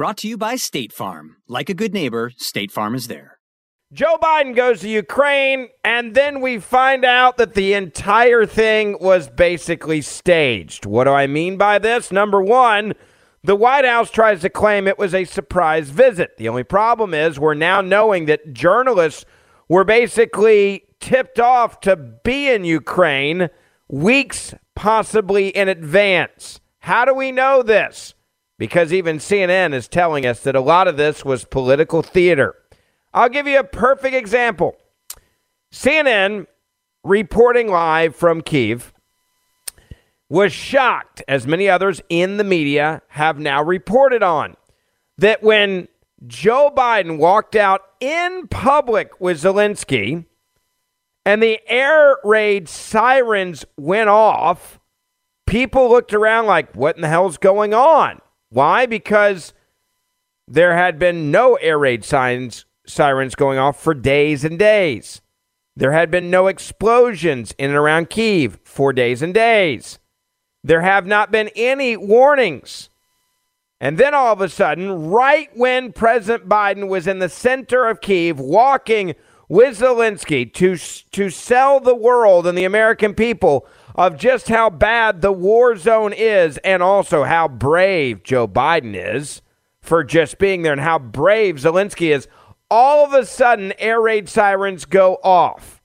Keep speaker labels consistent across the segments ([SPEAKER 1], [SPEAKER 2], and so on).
[SPEAKER 1] Brought to you by State Farm. Like a good neighbor, State Farm is there.
[SPEAKER 2] Joe Biden goes to Ukraine, and then we find out that the entire thing was basically staged. What do I mean by this? Number one, the White House tries to claim it was a surprise visit. The only problem is we're now knowing that journalists were basically tipped off to be in Ukraine weeks, possibly in advance. How do we know this? Because even CNN is telling us that a lot of this was political theater. I'll give you a perfect example. CNN reporting live from Kiev was shocked, as many others in the media have now reported on, that when Joe Biden walked out in public with Zelensky and the air raid sirens went off, people looked around like, what in the hell's going on? Why? Because there had been no air raid signs, sirens going off for days and days. There had been no explosions in and around Kiev for days and days. There have not been any warnings. And then all of a sudden, right when President Biden was in the center of Kiev walking with Zelensky to, to sell the world and the American people of just how bad the war zone is and also how brave Joe Biden is for just being there and how brave Zelensky is, all of a sudden air raid sirens go off.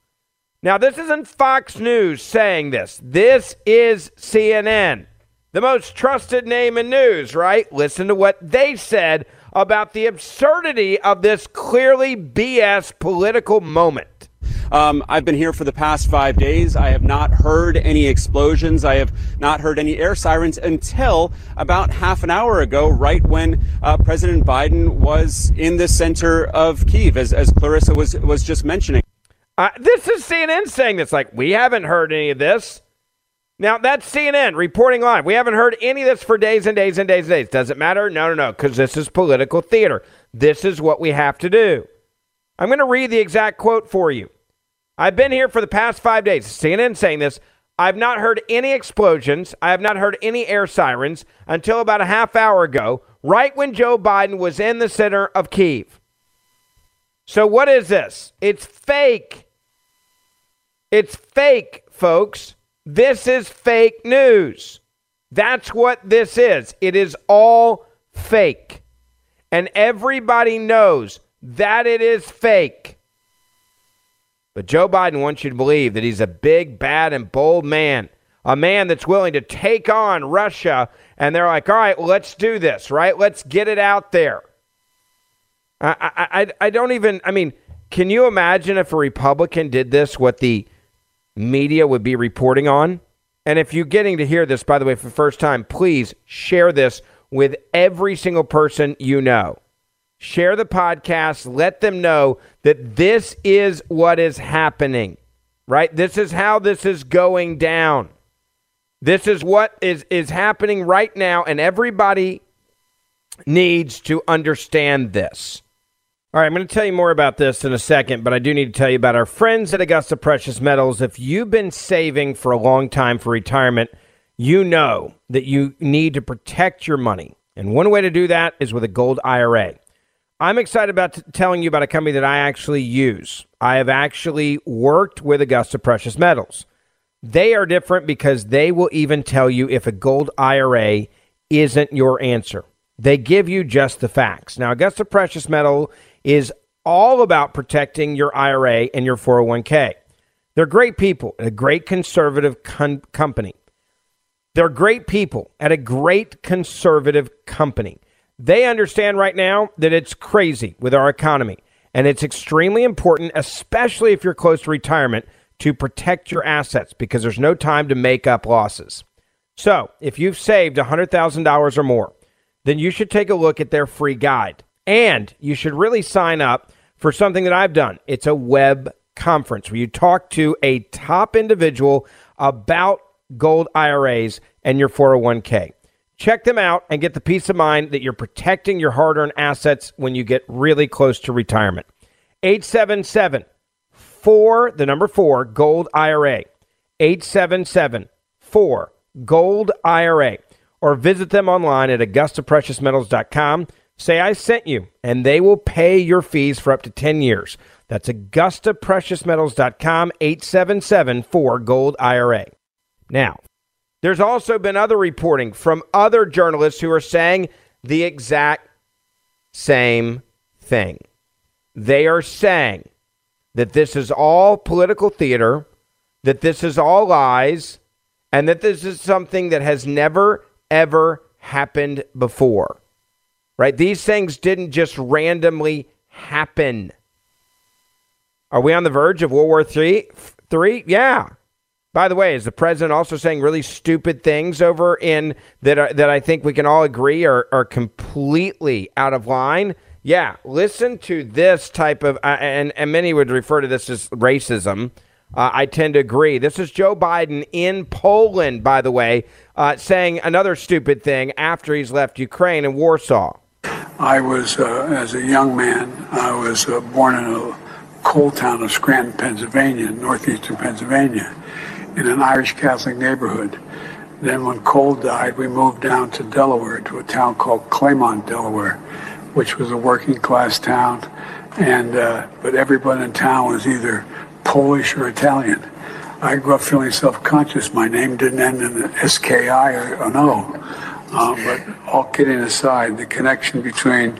[SPEAKER 2] Now, this isn't Fox News saying this. This is CNN, the most trusted name in news, right? Listen to what they said about the absurdity of this clearly BS political moment.
[SPEAKER 3] Um, I've been here for the past five days. I have not heard any explosions. I have not heard any air sirens until about half an hour ago, right when uh, President Biden was in the center of Kiev, as, as Clarissa was, was just mentioning.
[SPEAKER 2] Uh, this is CNN saying this. Like, we haven't heard any of this. Now, that's CNN reporting live. We haven't heard any of this for days and days and days and days. Does it matter? No, no, no, because this is political theater. This is what we have to do. I'm going to read the exact quote for you. I've been here for the past five days. CNN saying this. I've not heard any explosions. I have not heard any air sirens until about a half hour ago, right when Joe Biden was in the center of Kiev. So, what is this? It's fake. It's fake, folks. This is fake news. That's what this is. It is all fake. And everybody knows that it is fake. But Joe Biden wants you to believe that he's a big, bad, and bold man, a man that's willing to take on Russia. And they're like, all right, well, let's do this, right? Let's get it out there. I, I, I don't even, I mean, can you imagine if a Republican did this, what the media would be reporting on? And if you're getting to hear this, by the way, for the first time, please share this with every single person you know share the podcast, let them know that this is what is happening, right? This is how this is going down. This is what is, is happening right now, and everybody needs to understand this. All right, I'm going to tell you more about this in a second, but I do need to tell you about our friends at Augusta Precious Metals. If you've been saving for a long time for retirement, you know that you need to protect your money. And one way to do that is with a gold IRA. I'm excited about t- telling you about a company that I actually use. I have actually worked with Augusta Precious Metals. They are different because they will even tell you if a gold IRA isn't your answer. They give you just the facts. Now, Augusta Precious Metal is all about protecting your IRA and your 401k. They're great people, a great conservative con- company. They're great people at a great conservative company. They understand right now that it's crazy with our economy, and it's extremely important, especially if you're close to retirement, to protect your assets because there's no time to make up losses. So, if you've saved $100,000 or more, then you should take a look at their free guide. And you should really sign up for something that I've done. It's a web conference where you talk to a top individual about gold IRAs and your 401k. Check them out and get the peace of mind that you're protecting your hard earned assets when you get really close to retirement. 877 4, the number 4, Gold IRA. 877 4 Gold IRA. Or visit them online at AugustaPreciousMetals.com. Say I sent you, and they will pay your fees for up to 10 years. That's AugustaPreciousMetals.com, 877 4 Gold IRA. Now, there's also been other reporting from other journalists who are saying the exact same thing. They are saying that this is all political theater, that this is all lies, and that this is something that has never, ever happened before right? These things didn't just randomly happen. Are we on the verge of World War III? Three? Yeah. By the way, is the president also saying really stupid things over in that are, that I think we can all agree are, are completely out of line? Yeah, listen to this type of, uh, and, and many would refer to this as racism. Uh, I tend to agree. This is Joe Biden in Poland, by the way, uh, saying another stupid thing after he's left Ukraine in Warsaw.
[SPEAKER 4] I was, uh, as a young man, I was uh, born in a coal town of Scranton, Pennsylvania, northeastern Pennsylvania, in an Irish Catholic neighborhood. Then when coal died, we moved down to Delaware, to a town called Claymont, Delaware, which was a working class town. And, uh, but everyone in town was either Polish or Italian. I grew up feeling self-conscious. My name didn't end in S-K-I or an O. Uh, but all kidding aside, the connection between,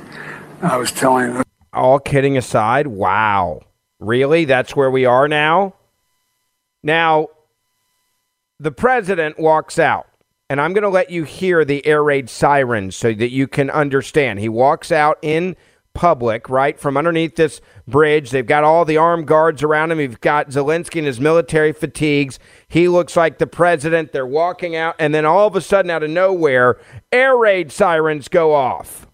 [SPEAKER 4] I was telling.
[SPEAKER 2] All kidding aside, wow. Really? That's where we are now? Now, the president walks out, and I'm going to let you hear the air raid sirens so that you can understand. He walks out in public, right, from underneath this bridge. They've got all the armed guards around him. You've got Zelensky in his military fatigues. He looks like the president. They're walking out, and then all of a sudden, out of nowhere, air raid sirens go off.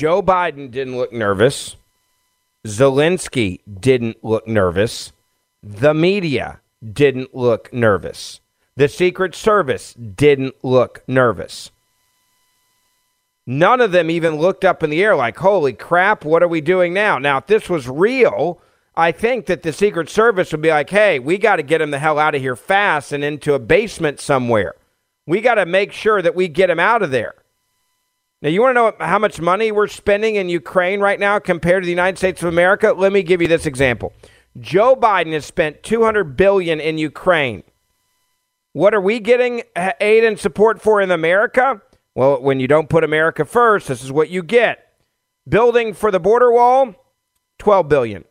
[SPEAKER 2] Joe Biden didn't look nervous. Zelensky didn't look nervous. The media didn't look nervous. The Secret Service didn't look nervous. None of them even looked up in the air like, holy crap, what are we doing now? Now, if this was real, I think that the Secret Service would be like, hey, we got to get him the hell out of here fast and into a basement somewhere. We got to make sure that we get him out of there. Now, you want to know how much money we're spending in Ukraine right now compared to the United States of America? Let me give you this example. Joe Biden has spent 200 billion in Ukraine. What are we getting aid and support for in America? Well, when you don't put America first, this is what you get. Building for the border wall, 12 billion.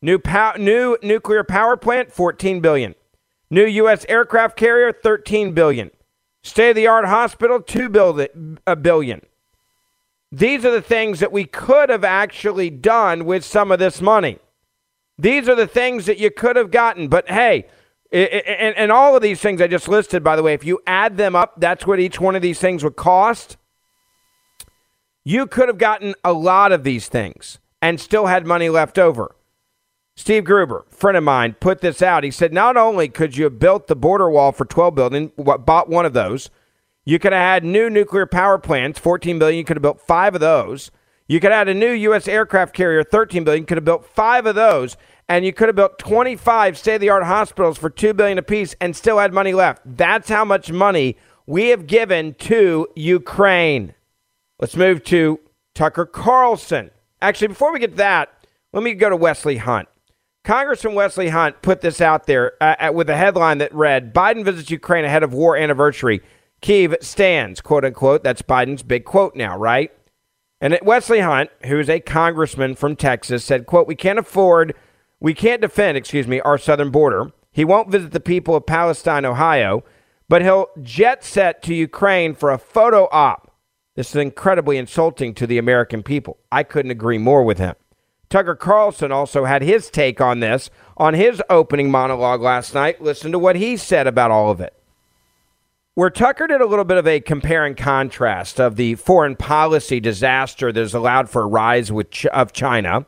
[SPEAKER 2] New pow- new nuclear power plant, 14 billion. New US aircraft carrier, 13 billion. State of the art hospital, 2 billion. These are the things that we could have actually done with some of this money. These are the things that you could have gotten. But hey, and, all of these things I just listed, by the way, if you add them up, that's what each one of these things would cost. You could have gotten a lot of these things and still had money left over. Steve Gruber, friend of mine, put this out. He said not only could you have built the border wall for 12 billion, bought one of those, you could have had new nuclear power plants, 14 billion. You could have built five of those. You could have had a new U.S. aircraft carrier, 13 billion. You could have built five of those, and you could have built 25 state-of-the-art hospitals for two billion apiece, and still had money left. That's how much money we have given to Ukraine. Let's move to Tucker Carlson. Actually, before we get that, let me go to Wesley Hunt. Congressman Wesley Hunt put this out there uh, with a headline that read Biden visits Ukraine ahead of war anniversary. Kiev stands, quote unquote. That's Biden's big quote now, right? And Wesley Hunt, who is a congressman from Texas, said, quote, we can't afford, we can't defend, excuse me, our southern border. He won't visit the people of Palestine, Ohio, but he'll jet set to Ukraine for a photo op. This is incredibly insulting to the American people. I couldn't agree more with him. Tucker Carlson also had his take on this on his opening monologue last night. Listen to what he said about all of it. Where Tucker did a little bit of a compare and contrast of the foreign policy disaster that has allowed for a rise with of China,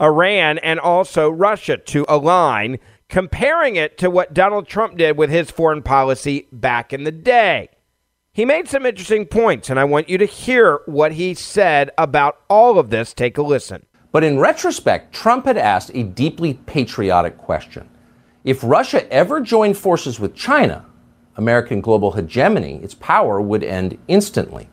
[SPEAKER 2] Iran, and also Russia to align, comparing it to what Donald Trump did with his foreign policy back in the day. He made some interesting points, and I want you to hear what he said about all of this. Take a listen.
[SPEAKER 5] But in retrospect, Trump had asked a deeply patriotic question. If Russia ever joined forces with China, American global hegemony, its power would end instantly.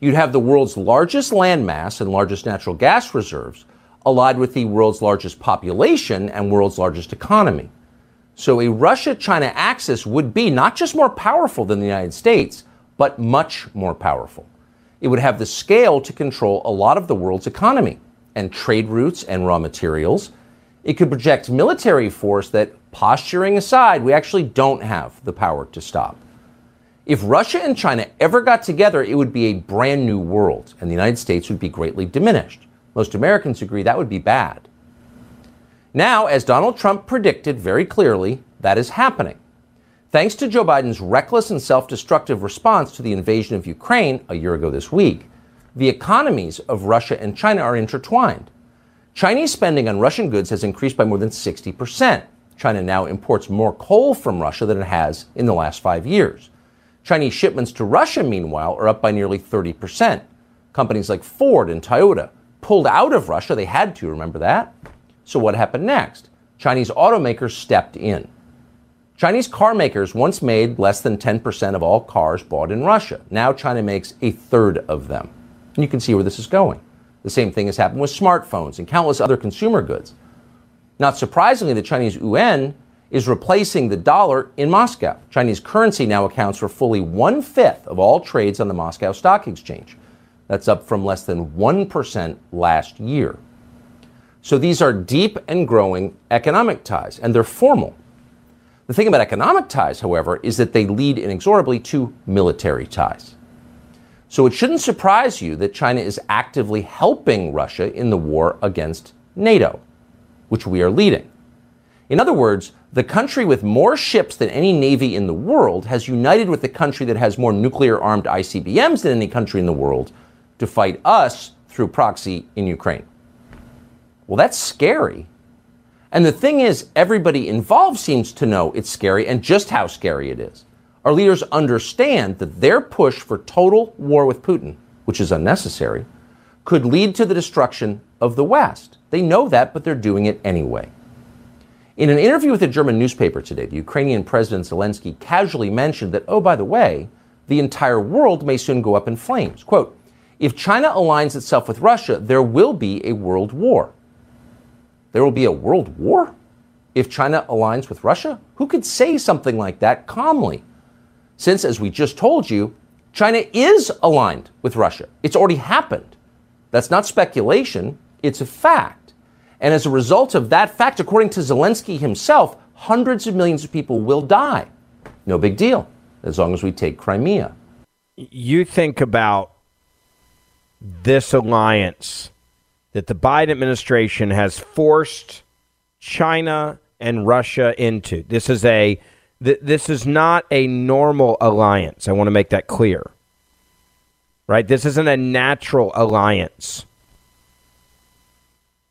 [SPEAKER 5] You'd have the world's largest landmass and largest natural gas reserves allied with the world's largest population and world's largest economy. So a Russia China axis would be not just more powerful than the United States, but much more powerful. It would have the scale to control a lot of the world's economy and trade routes and raw materials. It could project military force that, posturing aside, we actually don't have the power to stop. If Russia and China ever got together, it would be a brand new world, and the United States would be greatly diminished. Most Americans agree that would be bad. Now, as Donald Trump predicted very clearly, that is happening. Thanks to Joe Biden's reckless and self destructive response to the invasion of Ukraine a year ago this week, the economies of Russia and China are intertwined. Chinese spending on Russian goods has increased by more than 60%. China now imports more coal from Russia than it has in the last five years. Chinese shipments to Russia, meanwhile, are up by nearly 30%. Companies like Ford and Toyota pulled out of Russia. They had to, remember that? So, what happened next? Chinese automakers stepped in. Chinese car makers once made less than 10% of all cars bought in Russia. Now, China makes a third of them. And you can see where this is going. The same thing has happened with smartphones and countless other consumer goods. Not surprisingly, the Chinese yuan is replacing the dollar in Moscow. Chinese currency now accounts for fully one fifth of all trades on the Moscow Stock Exchange. That's up from less than 1% last year. So these are deep and growing economic ties, and they're formal. The thing about economic ties, however, is that they lead inexorably to military ties. So it shouldn't surprise you that China is actively helping Russia in the war against NATO, which we are leading. In other words, the country with more ships than any navy in the world has united with the country that has more nuclear armed ICBMs than any country in the world to fight us through proxy in Ukraine. Well, that's scary. And the thing is, everybody involved seems to know it's scary and just how scary it is. Our leaders understand that their push for total war with Putin, which is unnecessary, could lead to the destruction of the West. They know that, but they're doing it anyway. In an interview with a German newspaper today, the Ukrainian President Zelensky casually mentioned that, oh, by the way, the entire world may soon go up in flames. Quote, if China aligns itself with Russia, there will be a world war. There will be a world war? If China aligns with Russia? Who could say something like that calmly? since, as we just told you, China is aligned with Russia. It's already happened. That's not speculation, it's a fact. And as a result of that fact, according to Zelensky himself, hundreds of millions of people will die. No big deal, as long as we take Crimea.
[SPEAKER 2] You think about this alliance that the Biden administration has forced China and Russia into. This is a th- this is not a normal alliance. I want to make that clear. Right? This isn't a natural alliance.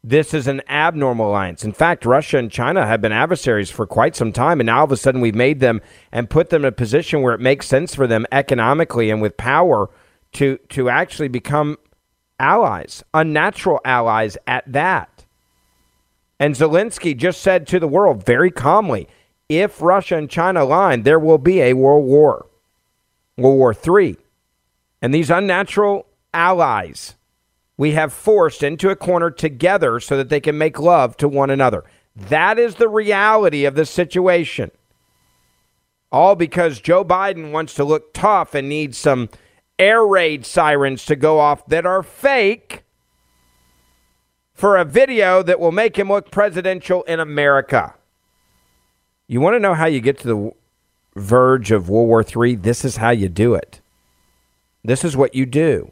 [SPEAKER 2] This is an abnormal alliance. In fact, Russia and China have been adversaries for quite some time, and now all of a sudden we've made them and put them in a position where it makes sense for them economically and with power to to actually become allies, unnatural allies at that. And Zelensky just said to the world very calmly, if Russia and China align, there will be a world war, World War III. And these unnatural allies we have forced into a corner together so that they can make love to one another. That is the reality of the situation. All because Joe Biden wants to look tough and needs some air raid sirens to go off that are fake for a video that will make him look presidential in America. You want to know how you get to the verge of World War III? This is how you do it. This is what you do.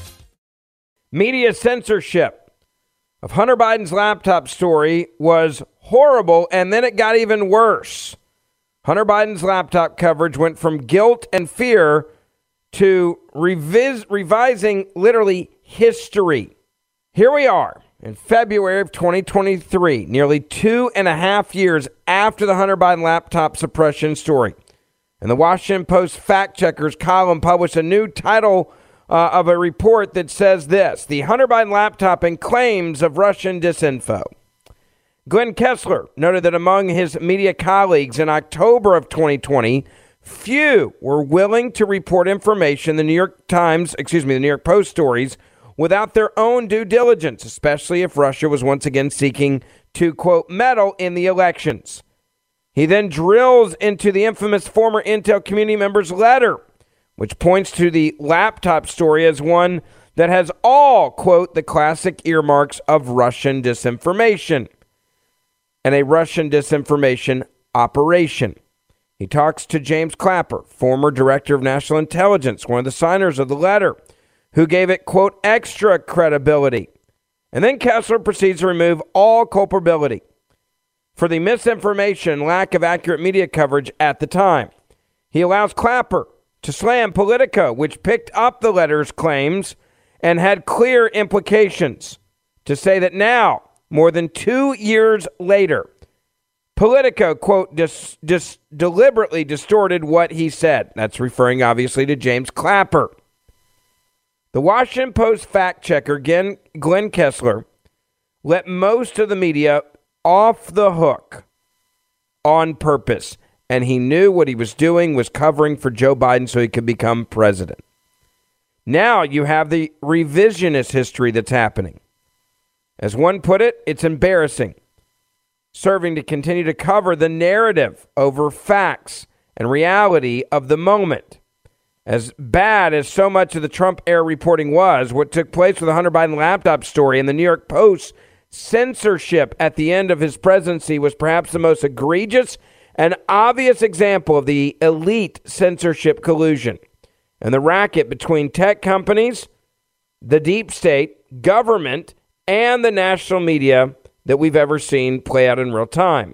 [SPEAKER 2] Media censorship of Hunter Biden's laptop story was horrible, and then it got even worse. Hunter Biden's laptop coverage went from guilt and fear to revis- revising literally history. Here we are in February of 2023, nearly two and a half years after the Hunter Biden laptop suppression story. And the Washington Post fact checkers column published a new title uh, of a report that says this the Hunter Biden laptop and claims of Russian disinfo. Glenn Kessler noted that among his media colleagues in October of 2020, few were willing to report information the New York Times, excuse me, the New York Post stories without their own due diligence, especially if Russia was once again seeking to, quote, meddle in the elections. He then drills into the infamous former Intel community member's letter which points to the laptop story as one that has all, quote, the classic earmarks of Russian disinformation and a Russian disinformation operation. He talks to James Clapper, former director of national intelligence, one of the signers of the letter, who gave it, quote, extra credibility. And then Kessler proceeds to remove all culpability for the misinformation, lack of accurate media coverage at the time. He allows Clapper to slam Politico, which picked up the letter's claims and had clear implications, to say that now, more than two years later, Politico, quote, dis, dis, deliberately distorted what he said. That's referring obviously to James Clapper. The Washington Post fact checker, Glenn, Glenn Kessler, let most of the media off the hook on purpose and he knew what he was doing was covering for Joe Biden so he could become president. Now you have the revisionist history that's happening. As one put it, it's embarrassing, serving to continue to cover the narrative over facts and reality of the moment. As bad as so much of the Trump era reporting was, what took place with the Hunter Biden laptop story and the New York Post censorship at the end of his presidency was perhaps the most egregious an obvious example of the elite censorship collusion and the racket between tech companies, the deep state, government, and the national media that we've ever seen play out in real time.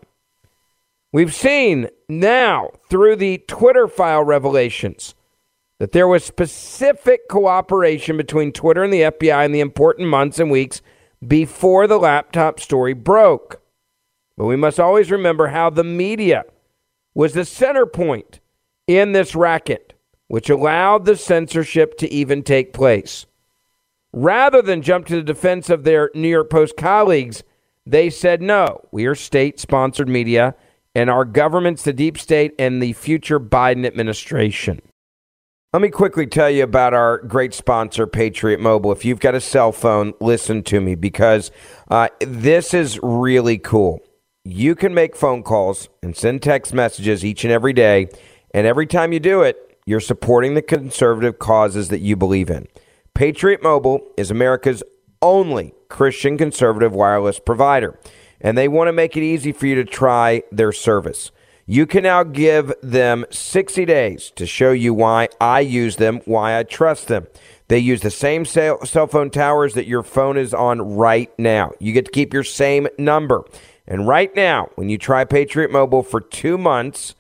[SPEAKER 2] We've seen now through the Twitter file revelations that there was specific cooperation between Twitter and the FBI in the important months and weeks before the laptop story broke. But we must always remember how the media was the center point in this racket, which allowed the censorship to even take place. Rather than jump to the defense of their New York Post colleagues, they said, no, we are state sponsored media, and our government's the deep state and the future Biden administration. Let me quickly tell you about our great sponsor, Patriot Mobile. If you've got a cell phone, listen to me because uh, this is really cool. You can make phone calls and send text messages each and every day, and every time you do it, you're supporting the conservative causes that you believe in. Patriot Mobile is America's only Christian conservative wireless provider, and they want to make it easy for you to try their service. You can now give them 60 days to show you why I use them, why I trust them. They use the same cell phone towers that your phone is on right now. You get to keep your same number. And right now, when you try Patriot Mobile for two months,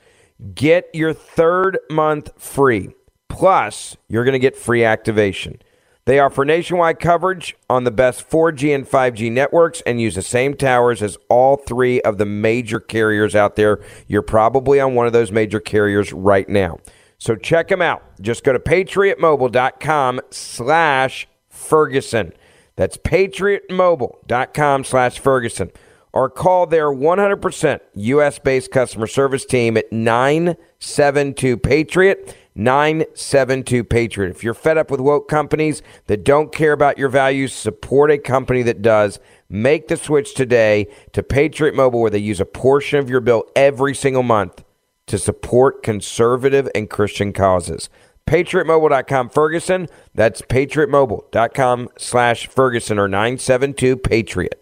[SPEAKER 2] get your third month free. Plus, you're going to get free activation. They offer nationwide coverage on the best 4G and 5G networks and use the same towers as all three of the major carriers out there. You're probably on one of those major carriers right now. So check them out. Just go to patriotmobile.com slash Ferguson. That's patriotmobile.com slash Ferguson. Or call their 100% U.S.-based customer service team at 972-PATRIOT 972 Patriot. If you're fed up with woke companies that don't care about your values, support a company that does. Make the switch today to Patriot Mobile, where they use a portion of your bill every single month to support conservative and Christian causes. PatriotMobile.com Ferguson. That's PatriotMobile.com slash Ferguson or 972 Patriot.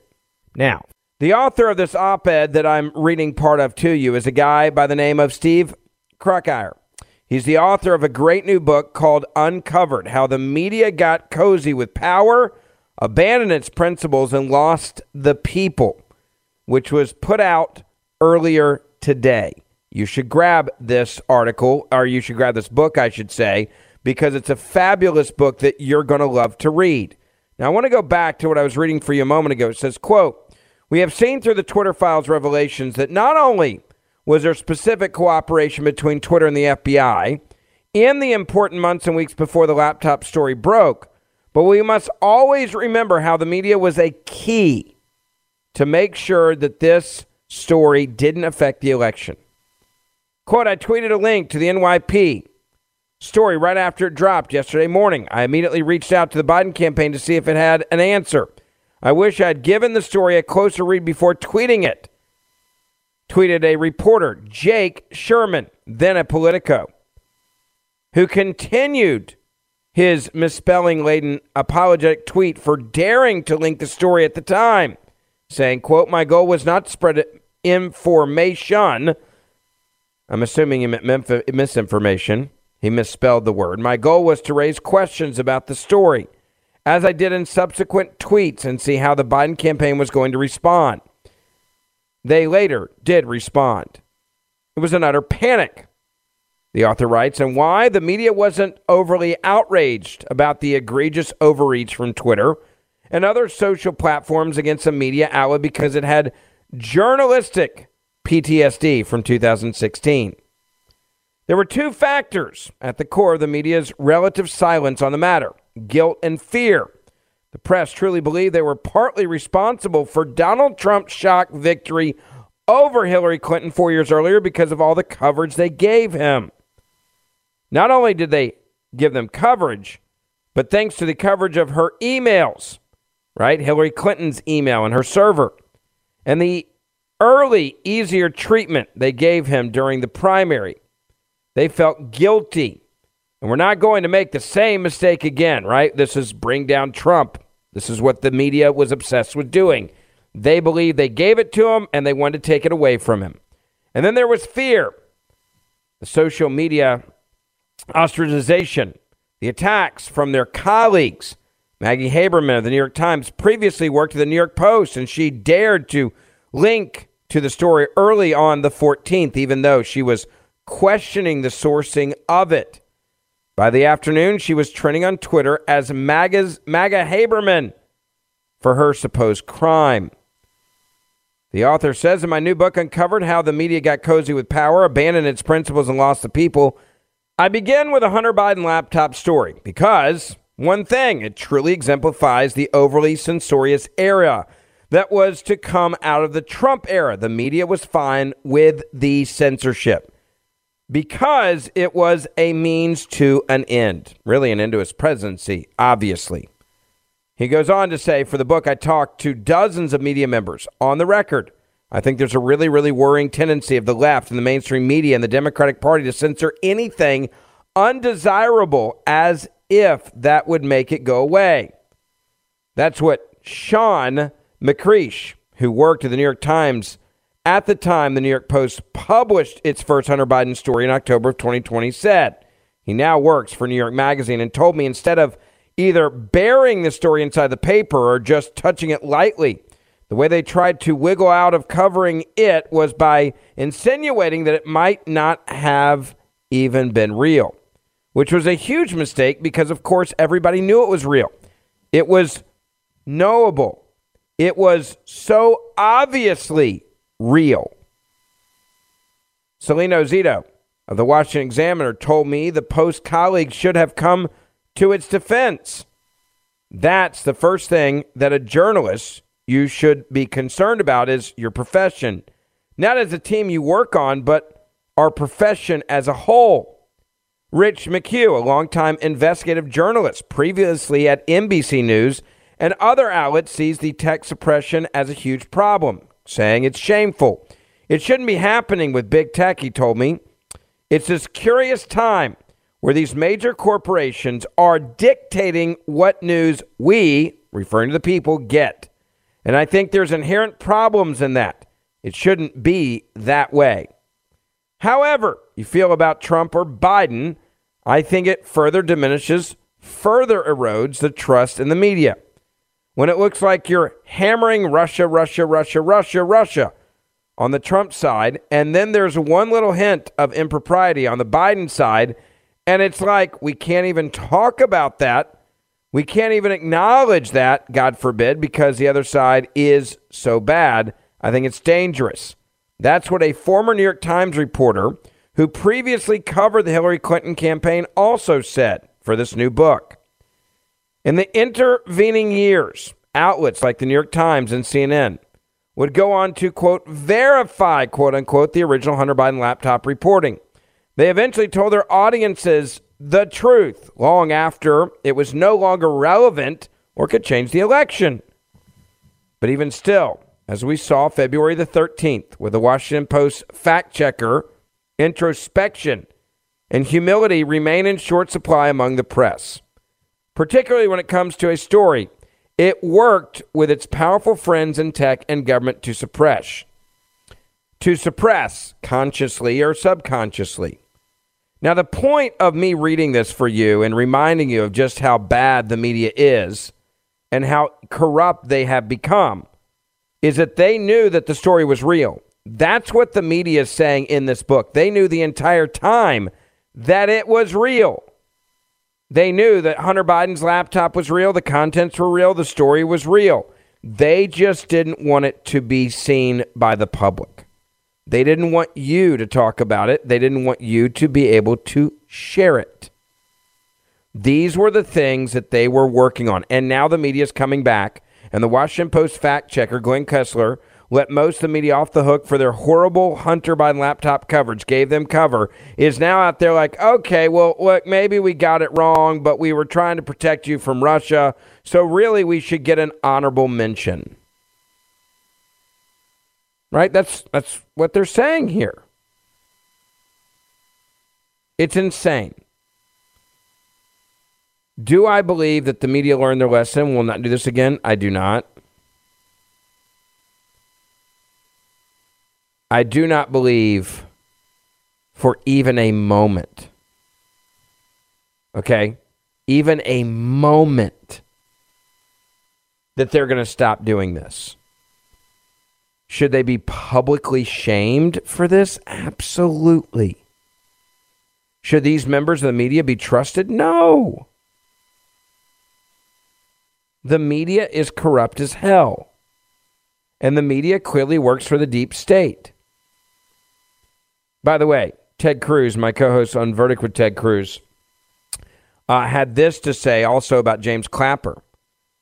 [SPEAKER 2] Now, the author of this op ed that I'm reading part of to you is a guy by the name of Steve Krakauer. He's the author of a great new book called Uncovered How the Media Got Cozy with Power, Abandoned Its Principles, and Lost the People, which was put out earlier today. You should grab this article, or you should grab this book, I should say, because it's a fabulous book that you're going to love to read. Now, I want to go back to what I was reading for you a moment ago. It says, quote, We have seen through the Twitter files revelations that not only was there specific cooperation between Twitter and the FBI in the important months and weeks before the laptop story broke. But we must always remember how the media was a key to make sure that this story didn't affect the election. Quote, I tweeted a link to the NYP story right after it dropped yesterday morning. I immediately reached out to the Biden campaign to see if it had an answer. I wish I'd given the story a closer read before tweeting it tweeted a reporter, Jake Sherman, then a Politico, who continued his misspelling laden apologetic tweet for daring to link the story at the time, saying, quote, my goal was not to spread information. I'm assuming he meant misinformation. He misspelled the word. My goal was to raise questions about the story, as I did in subsequent tweets, and see how the Biden campaign was going to respond. They later did respond. It was an utter panic, the author writes, and why the media wasn't overly outraged about the egregious overreach from Twitter and other social platforms against a media outlet because it had journalistic PTSD from 2016. There were two factors at the core of the media's relative silence on the matter guilt and fear. The press truly believed they were partly responsible for Donald Trump's shock victory over Hillary Clinton four years earlier because of all the coverage they gave him. Not only did they give them coverage, but thanks to the coverage of her emails, right? Hillary Clinton's email and her server, and the early, easier treatment they gave him during the primary, they felt guilty. And we're not going to make the same mistake again, right? This is bring down Trump. This is what the media was obsessed with doing. They believed they gave it to him and they wanted to take it away from him. And then there was fear, the social media ostracization, the attacks from their colleagues. Maggie Haberman of the New York Times previously worked at the New York Post, and she dared to link to the story early on the 14th, even though she was questioning the sourcing of it. By the afternoon, she was trending on Twitter as MAGA's, MAGA Haberman for her supposed crime. The author says in my new book, Uncovered How the Media Got Cozy with Power, Abandoned Its Principles, and Lost the People, I begin with a Hunter Biden laptop story because, one thing, it truly exemplifies the overly censorious era that was to come out of the Trump era. The media was fine with the censorship because it was a means to an end, really an end to his presidency, obviously. He goes on to say, for the book, I talked to dozens of media members on the record. I think there's a really, really worrying tendency of the left and the mainstream media and the Democratic Party to censor anything undesirable as if that would make it go away. That's what Sean McCreesh, who worked at the New York Times at the time the New York Post published its first Hunter Biden story in October of 2020, said. He now works for New York Magazine and told me instead of either burying the story inside the paper or just touching it lightly. The way they tried to wiggle out of covering it was by insinuating that it might not have even been real, which was a huge mistake because, of course, everybody knew it was real. It was knowable. It was so obviously real. Salena Zito of the Washington Examiner told me the Post colleague should have come to its defense. That's the first thing that a journalist you should be concerned about is your profession, not as a team you work on, but our profession as a whole. Rich McHugh, a longtime investigative journalist, previously at NBC News and other outlets, sees the tech suppression as a huge problem, saying it's shameful. It shouldn't be happening with big tech, he told me. It's this curious time where these major corporations are dictating what news we, referring to the people, get. And I think there's inherent problems in that. It shouldn't be that way. However, you feel about Trump or Biden, I think it further diminishes, further erodes the trust in the media. When it looks like you're hammering Russia, Russia, Russia, Russia, Russia on the Trump side, and then there's one little hint of impropriety on the Biden side, and it's like we can't even talk about that. We can't even acknowledge that, God forbid, because the other side is so bad. I think it's dangerous. That's what a former New York Times reporter who previously covered the Hillary Clinton campaign also said for this new book. In the intervening years, outlets like the New York Times and CNN would go on to, quote, verify, quote unquote, the original Hunter Biden laptop reporting. They eventually told their audiences the truth long after it was no longer relevant or could change the election. But even still, as we saw February the 13th with the Washington Post fact checker, introspection and humility remain in short supply among the press, particularly when it comes to a story it worked with its powerful friends in tech and government to suppress. To suppress, consciously or subconsciously. Now, the point of me reading this for you and reminding you of just how bad the media is and how corrupt they have become is that they knew that the story was real. That's what the media is saying in this book. They knew the entire time that it was real. They knew that Hunter Biden's laptop was real, the contents were real, the story was real. They just didn't want it to be seen by the public. They didn't want you to talk about it. They didn't want you to be able to share it. These were the things that they were working on. And now the media is coming back. And the Washington Post fact checker, Glenn Kessler, let most of the media off the hook for their horrible Hunter Biden laptop coverage, gave them cover, is now out there like, okay, well, look, maybe we got it wrong, but we were trying to protect you from Russia. So really, we should get an honorable mention. Right? That's that's what they're saying here. It's insane. Do I believe that the media learned their lesson? Will not do this again? I do not. I do not believe for even a moment, okay, even a moment, that they're going to stop doing this. Should they be publicly shamed for this? Absolutely. Should these members of the media be trusted? No. The media is corrupt as hell. And the media clearly works for the deep state. By the way, Ted Cruz, my co host on Verdict with Ted Cruz, uh, had this to say also about James Clapper.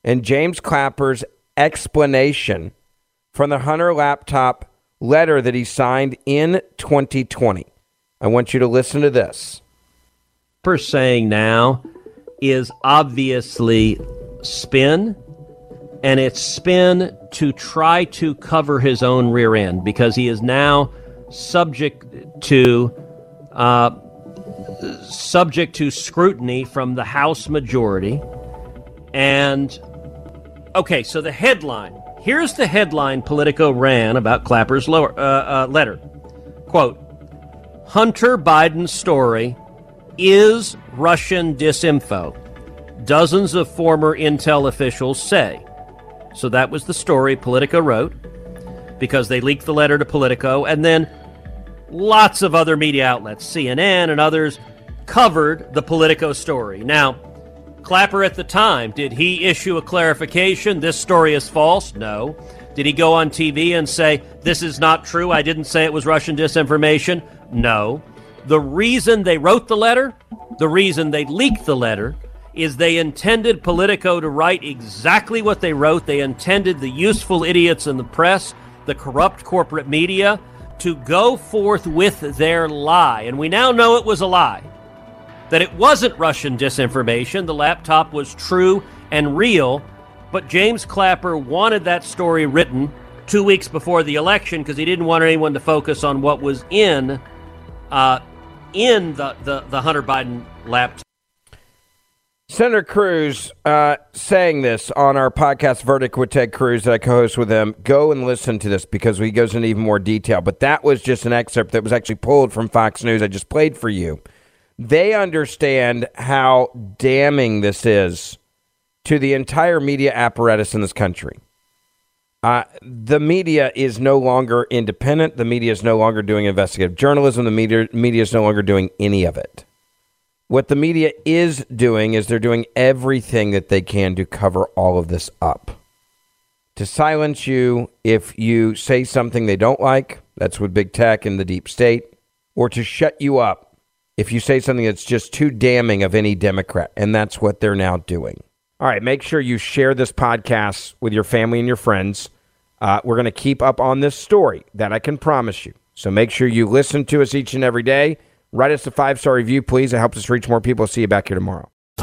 [SPEAKER 2] And James Clapper's explanation from the Hunter laptop letter that he signed in 2020. I want you to listen to this.
[SPEAKER 6] Per saying now is obviously spin, and it's spin to try to cover his own rear end because he is now subject to uh, subject to scrutiny from the House majority. And okay, so the headline here's the headline Politico ran about Clapper's lower, uh, uh, letter. Quote Hunter Biden's story is Russian disinfo. Dozens of former intel officials say. So that was the story Politico wrote because they leaked the letter to Politico, and then lots of other media outlets, CNN and others, covered the Politico story. Now, Clapper at the time, did he issue a clarification? This story is false? No. Did he go on TV and say, this is not true? I didn't say it was Russian disinformation? No. The reason they wrote the letter, the reason they leaked the letter, is they intended Politico to write exactly what they wrote. They intended the useful idiots in the press, the corrupt corporate media, to go forth with their lie. And we now know it was a lie. That it wasn't Russian disinformation. The laptop was true and real. But James Clapper wanted that story written two weeks before the election because he didn't want anyone to focus on what was in uh, in the, the, the Hunter Biden laptop.
[SPEAKER 2] Senator Cruz uh, saying this on our podcast, Verdict with Ted Cruz, that I co host with him. Go and listen to this because he goes into even more detail. But that was just an excerpt that was actually pulled from Fox News. I just played for you. They understand how damning this is to the entire media apparatus in this country. Uh, the media is no longer independent. The media is no longer doing investigative journalism. The media, media is no longer doing any of it. What the media is doing is they're doing everything that they can to cover all of this up. To silence you if you say something they don't like, that's with big tech and the deep state, or to shut you up if you say something that's just too damning of any Democrat. And that's what they're now doing. All right, make sure you share this podcast with your family and your friends. Uh, we're going to keep up on this story, that I can promise you. So make sure you listen to us each and every day. Write us a five star review, please. It helps us reach more people. See you back here tomorrow.